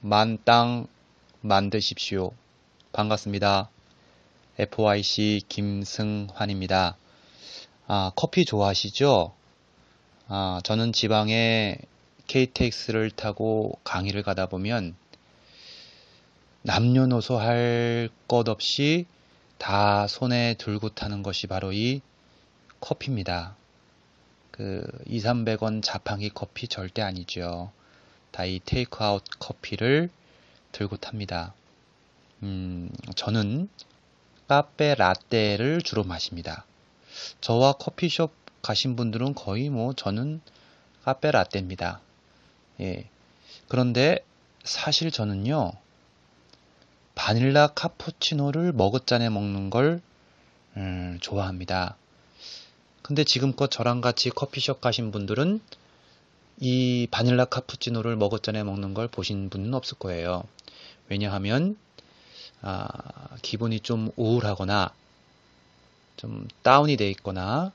만땅 만드십시오. 반갑습니다. FYC 김승환입니다. 아, 커피 좋아하시죠? 아, 저는 지방에 KTX를 타고 강의를 가다 보면 남녀노소 할 것 없이 다 손에 들고 타는 것이 바로 이 커피입니다. 그 2, 300원 자판기 커피 절대 아니죠. 다이 테이크아웃 커피를 들고 탑니다. 음, 저는 카페 라떼를 주로 마십니다. 저와 커피숍 가신 분들은 거의 뭐 저는 카페 라떼입니다. 예. 그런데 사실 저는요, 바닐라 카푸치노를 머그잔에 먹는 걸 음, 좋아합니다. 근데 지금껏 저랑 같이 커피숍 가신 분들은 이 바닐라 카푸치노를 머그잔에 먹는 걸 보신 분은 없을 거예요. 왜냐하면 아, 기분이 좀 우울하거나 좀 다운이 돼 있거나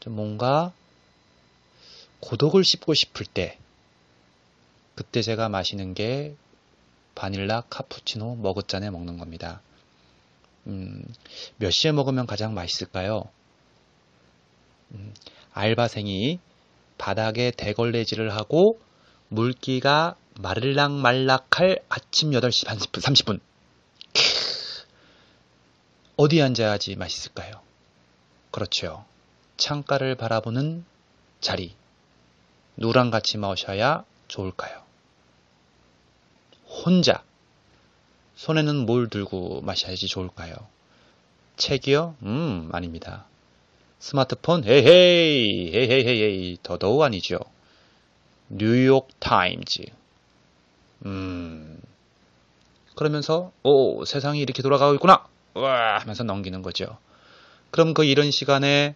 좀 뭔가 고독을 씹고 싶을 때 그때 제가 마시는 게 바닐라 카푸치노 머그잔에 먹는 겁니다. 음, 몇 시에 먹으면 가장 맛있을까요? 음, 알바생이 바닥에 대걸레질을 하고 물기가 마를락말락할 아침 8시 30분, 30분. 어디 앉아야지 맛있을까요? 그렇죠. 창가를 바라보는 자리. 누구랑 같이 마셔야 좋을까요? 혼자. 손에는 뭘 들고 마셔야지 좋을까요? 책이요? 음, 아닙니다. 스마트폰? 헤이헤이, 헤이헤이헤이, 더더욱 아니죠. 뉴욕 타임즈. 음. 그러면서, 오, 세상이 이렇게 돌아가고 있구나! 와! 하면서 넘기는 거죠. 그럼 그 이런 시간에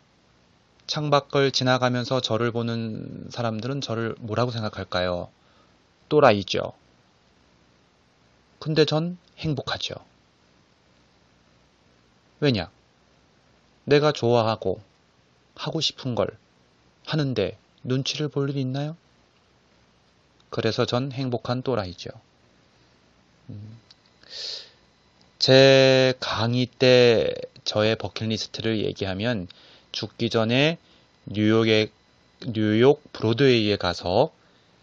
창밖을 지나가면서 저를 보는 사람들은 저를 뭐라고 생각할까요? 또라이죠. 근데 전 행복하죠. 왜냐? 내가 좋아하고 하고 싶은 걸 하는데 눈치를 볼 일이 있나요? 그래서 전 행복한 또라이죠. 음. 제 강의 때 저의 버킷리스트를 얘기하면 죽기 전에 뉴욕에 뉴욕 브로드웨이에 가서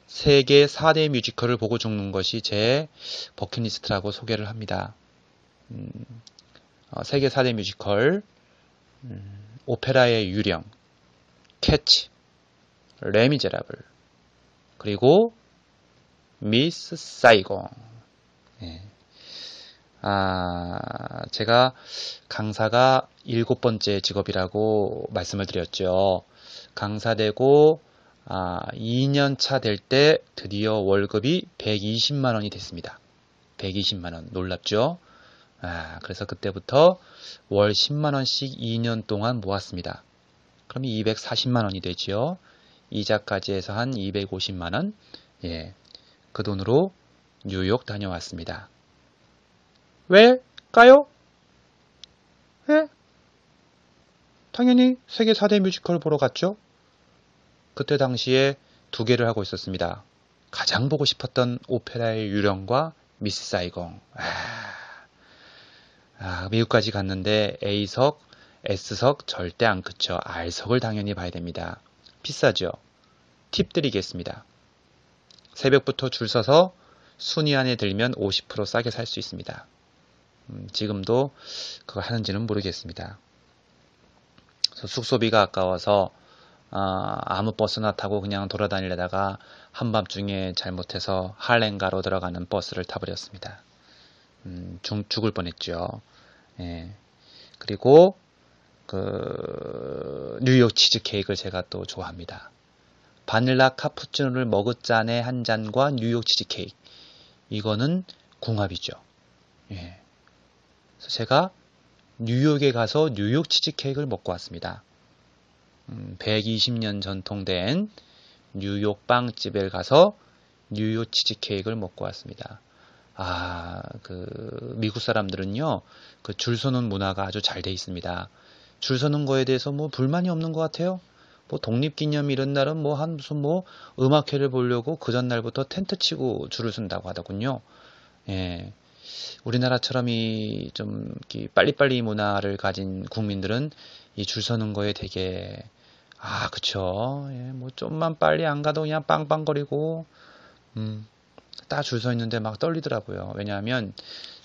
세계 4대 뮤지컬을 보고 죽는 것이 제 버킷리스트라고 소개를 합니다. 음, 어, 세계 4대 뮤지컬, 음, 오페라의 유령, 캣츠, 레미제라블, 그리고 미스 사이공. 예. 아, 제가 강사가 일곱 번째 직업이라고 말씀을 드렸죠. 강사되고 아, 2년 차 될 때 드디어 월급이 120만 원이 됐습니다. 120만 원. 놀랍죠? 아, 그래서 그때부터 월 10만 원씩 2년 동안 모았습니다. 그럼 240만 원이 되지요. 이자까지 해서 한 250만 원. 예. 그 돈으로 뉴욕 다녀왔습니다. 왜까요? 왜? 당연히 세계 4대 뮤지컬 보러 갔죠. 그때 당시에 두 개를 하고 있었습니다. 가장 보고 싶었던 오페라의 유령과 미스 사이공. 아, 아, 미국까지 갔는데 A석, S석 절대 안 그쵸. R석을 당연히 봐야 됩니다. 비싸죠. 팁 드리겠습니다. 새벽부터 줄 서서 순위 안에 들면 50% 싸게 살 수 있습니다. 음, 지금도 그거 하는지는 모르겠습니다. 숙소비가 아까워서 아, 아무 버스나 타고 그냥 돌아다니려다가 한밤중에 잘못해서 할렌가로 들어가는 버스를 타버렸습니다. 음, 중, 죽을 뻔했죠. 예. 그리고 그 뉴욕 치즈 케이크를 제가 또 좋아합니다. 바닐라 카푸치노를 머그 잔에 한 잔과 뉴욕 치즈 케이크. 이거는 궁합이죠. 예. 그래서 제가 뉴욕에 가서 뉴욕 치즈 케이크를 먹고 왔습니다. 음, 120년 전통된 뉴욕 빵집에 가서 뉴욕 치즈 케이크를 먹고 왔습니다. 아, 그 미국 사람들은요, 그 줄 서는 문화가 아주 잘 돼 있습니다. 줄 서는 거에 대해서 뭐 불만이 없는 것 같아요. 뭐 독립기념 이런 날은 뭐 한 무슨 뭐 음악회를 보려고 그 전날부터 텐트 치고 줄을 쓴다고 하더군요. 예. 우리나라처럼 이 좀 빨리빨리 문화를 가진 국민들은 이 줄 서는 거에 되게 아 그쵸 예, 뭐 좀만 빨리 안 가도 그냥 빵빵거리고 음, 딱줄서 있는데 막 떨리더라고요. 왜냐하면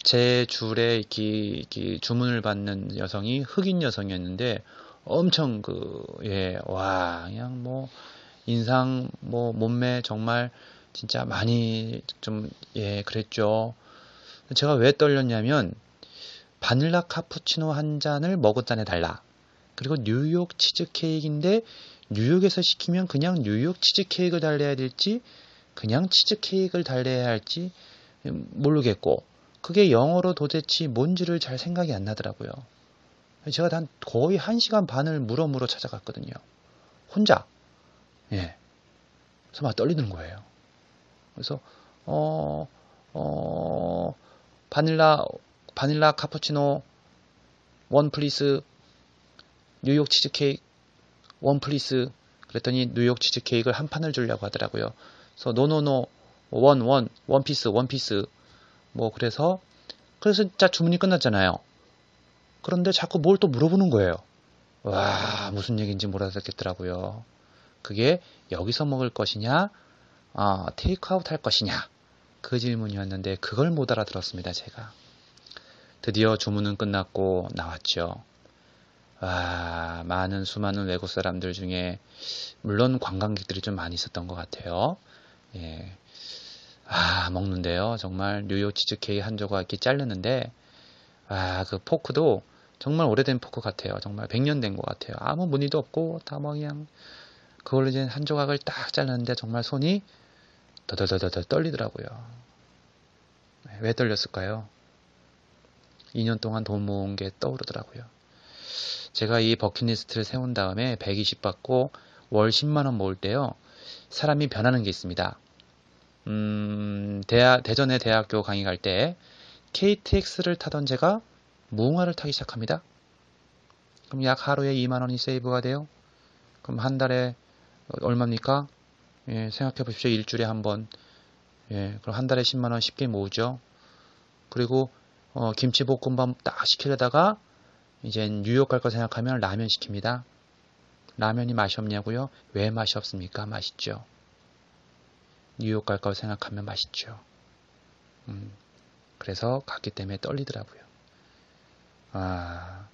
제 줄에 이렇게, 주문을 받는 여성이 흑인 여성이었는데 엄청 그, 예, 와, 그냥 뭐, 인상, 뭐, 몸매 정말 진짜 많이 좀, 예, 그랬죠. 제가 왜 떨렸냐면, 바닐라 카푸치노 한 잔을 머그잔에 달라. 그리고 뉴욕 치즈케이크인데, 뉴욕에서 시키면 그냥 뉴욕 치즈케이크를 달래야 될지, 그냥 치즈케이크를 달래야 할지 모르겠고, 그게 영어로 도대체 뭔지를 잘 생각이 안 나더라고요. 제가 한 거의 한 시간 반을 물어 물어 찾아갔거든요. 혼자. 예. 그래서 막 떨리는 거예요. 그래서 어, 어, vanilla vanilla cappuccino one please New York cheesecake one please 그랬더니 뉴욕 치즈케이크를 한 판을 주려고 하더라고요. 그래서 노노노 원 원 원피스 원피스 뭐 그래서 그래서 진짜 주문이 끝났잖아요. 그런데 자꾸 뭘 또 물어보는 거예요. 와 무슨 얘기인지 몰라듣겠더라고요. 그게 여기서 먹을 것이냐, 어, 테이크아웃 할 것이냐 그 질문이었는데 그걸 못 알아들었습니다 제가. 드디어 주문은 끝났고 나왔죠. 와 많은 수많은 외국 사람들 중에 물론 관광객들이 좀 많이 있었던 것 같아요. 예, 아, 먹는데요. 정말 뉴욕 치즈케이크 한 조각 이렇게 자르는데, 아, 그 포크도 정말 오래된 포크 같아요. 정말 100년 된 것 같아요. 아무 무늬도 없고, 다 뭐 그냥, 그걸로 이제 한 조각을 딱 자르는데 정말 손이 더더더더 떨리더라고요. 왜 떨렸을까요? 2년 동안 돈 모은 게 떠오르더라고요. 제가 이 버킷리스트를 세운 다음에 120 받고 월 10만원 모을 때요, 사람이 변하는 게 있습니다. 음, 대학, 대전에 대학교 강의 갈 때 KTX를 타던 제가 무궁화를 타기 시작합니다. 그럼 약 하루에 2만 원이 세이브가 돼요. 그럼 한 달에 얼마입니까? 예, 생각해 보십시오. 일주일에 한 번. 예, 그럼 한 달에 10만 원 쉽게 모으죠. 그리고 어, 김치볶음밥 딱 시키려다가 이제 뉴욕 갈 거 생각하면 라면 시킵니다. 라면이 맛이 없냐고요? 왜 맛이 없습니까? 맛있죠. 뉴욕 갈 거 생각하면 맛있죠. 음, 그래서 갔기 때문에 떨리더라고요. 아,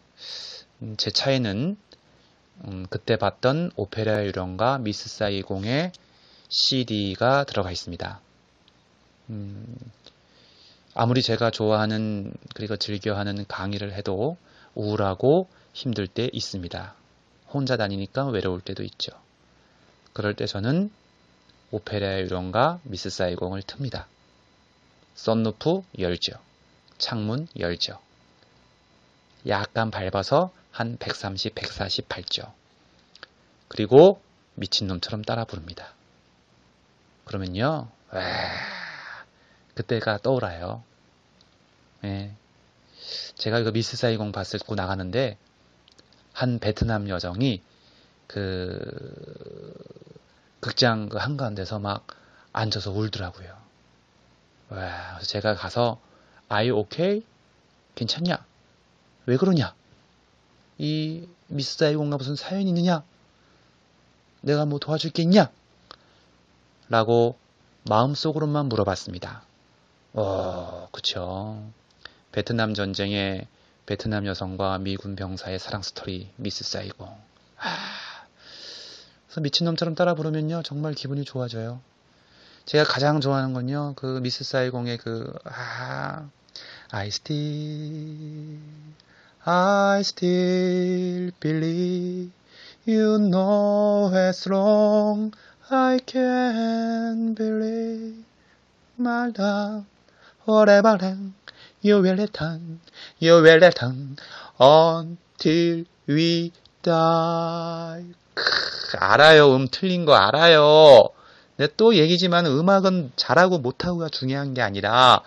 음, 제 차에는 음, 그때 봤던 오페라 유령과 미스 사이공의 CD가 들어가 있습니다. 음, 아무리 제가 좋아하는 그리고 즐겨하는 강의를 해도 우울하고 힘들 때 있습니다. 혼자 다니니까 외로울 때도 있죠. 그럴 때 저는 오페라의 유령과 미스 사이공을 틉니다. 썬루프 열죠. 창문 열죠. 약간 밟아서 한 130, 140 밟죠. 그리고 미친놈처럼 따라 부릅니다. 그러면요, 와, 그때가 떠올라요. 예. 제가 이거 미스 사이공 봤을 때 나가는데, 한 베트남 여정이 그 극장 그 한가운데서 막 앉아서 울더라고요. 와, 그래서 제가 가서 아이 오케이? 괜찮냐? 왜 그러냐? 이 미스 사이공과 무슨 사연이 있느냐? 내가 뭐 도와줄 게 있냐? 라고 마음속으로만 물어봤습니다. 어, 그쵸. 베트남 전쟁의 베트남 여성과 미군 병사의 사랑 스토리 미스 사이공. 아, 그래서 미친놈처럼 따라 부르면요. 정말 기분이 좋아져요. 제가 가장 좋아하는 건요. 그 미스 사이공의 그, 아, I still, I still believe you know as long I can believe my love return, you will return until we die. 크, 알아요. 음 틀린 거 알아요. 근데 또 얘기지만 음악은 잘하고 못하고가 중요한 게 아니라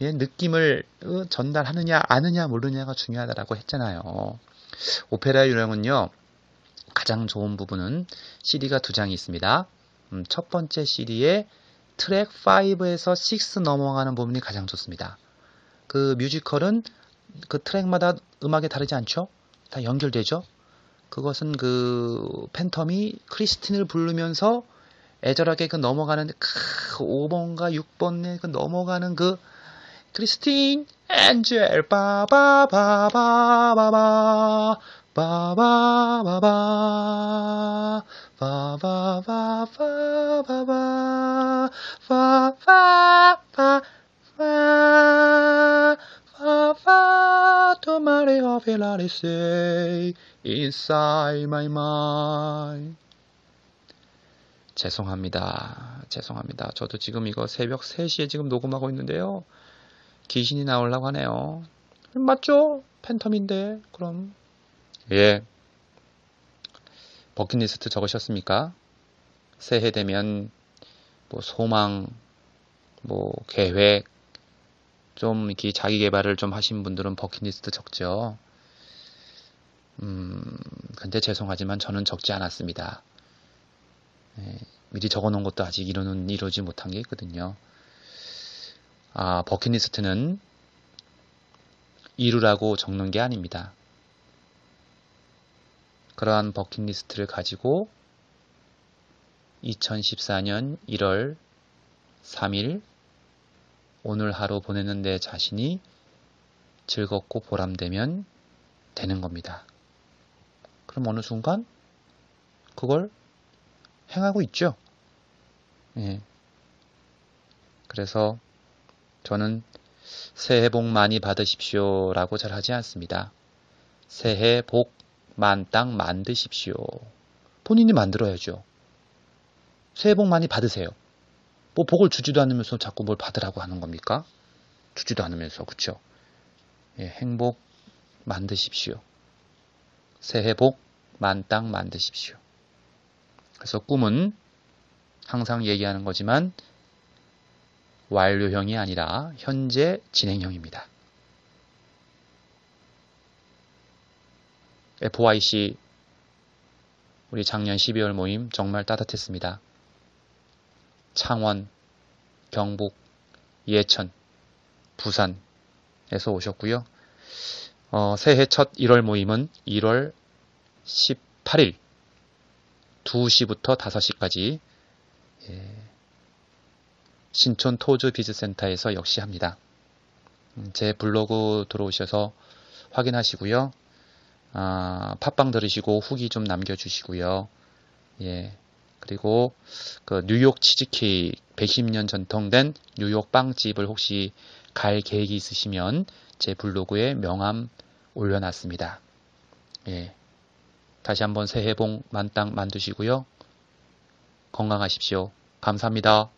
예, 느낌을 어, 전달하느냐 아느냐 모르느냐가 중요하다라고 했잖아요. 오페라 유령은요. 가장 좋은 부분은 CD가 두 장이 있습니다. 음, 첫 번째 CD에 트랙 5에서 6 넘어가는 부분이 가장 좋습니다. 그 뮤지컬은 그 트랙마다 음악이 다르지 않죠? 다 연결되죠? 그것은 그 팬텀이 크리스틴을 부르면서 애절하게 그 넘어가는 크 5번과 6번에 그 넘어가는 그 크리스틴 angel 바바바바바바 바바바바 바바바바바바 바바바 바 바바 도마레 오페라레 say inside my mind 죄송합니다. 죄송합니다. 저도 지금 이거 새벽 3시에 지금 녹음하고 있는데요. 귀신이 나오려고 하네요. 맞죠? 팬텀인데, 그럼. 예. 버킷리스트 적으셨습니까? 새해 되면, 뭐, 소망, 뭐, 계획, 좀, 이렇게 자기 개발을 좀 하신 분들은 버킷리스트 적죠. 음, 근데 죄송하지만 저는 적지 않았습니다. 예, 미리 적어 놓은 것도 아직 이루는, 이루지 못한 게 있거든요. 아, 버킷리스트는 이루라고 적는 게 아닙니다. 그러한 버킷리스트를 가지고 2014년 1월 3일 오늘 하루 보내는 내 자신이 즐겁고 보람되면 되는 겁니다. 그럼 어느 순간 그걸 행하고 있죠. 예. 그래서 저는 새해 복 많이 받으십시오 라고 잘 하지 않습니다. 새해 복 만땅 만드십시오. 본인이 만들어야죠. 새해 복 많이 받으세요. 뭐 복을 주지도 않으면서 자꾸 뭘 받으라고 하는 겁니까? 주지도 않으면서 그쵸? 예, 행복 만드십시오. 새해 복 만땅 만드십시오. 그래서 꿈은 항상 얘기하는 거지만 완료형이 아니라 현재 진행형입니다. FYC 우리 작년 12월 모임 정말 따뜻했습니다. 창원, 경북, 예천, 부산에서 오셨고요. 어, 새해 첫 1월 모임은 1월 18일 2시부터 5시까지 예, 신촌 토즈 비즈센터에서 역시 합니다. 음, 제 블로그 들어오셔서 확인하시고요. 아, 팟빵 들으시고 후기 좀 남겨주시고요. 예. 그리고 그 뉴욕 치즈케이크 110년 전통된 뉴욕 빵집을 혹시 갈 계획이 있으시면 제 블로그에 명함 올려놨습니다. 예. 다시 한번 새해 복 만땅 만드시고요. 건강하십시오. 감사합니다.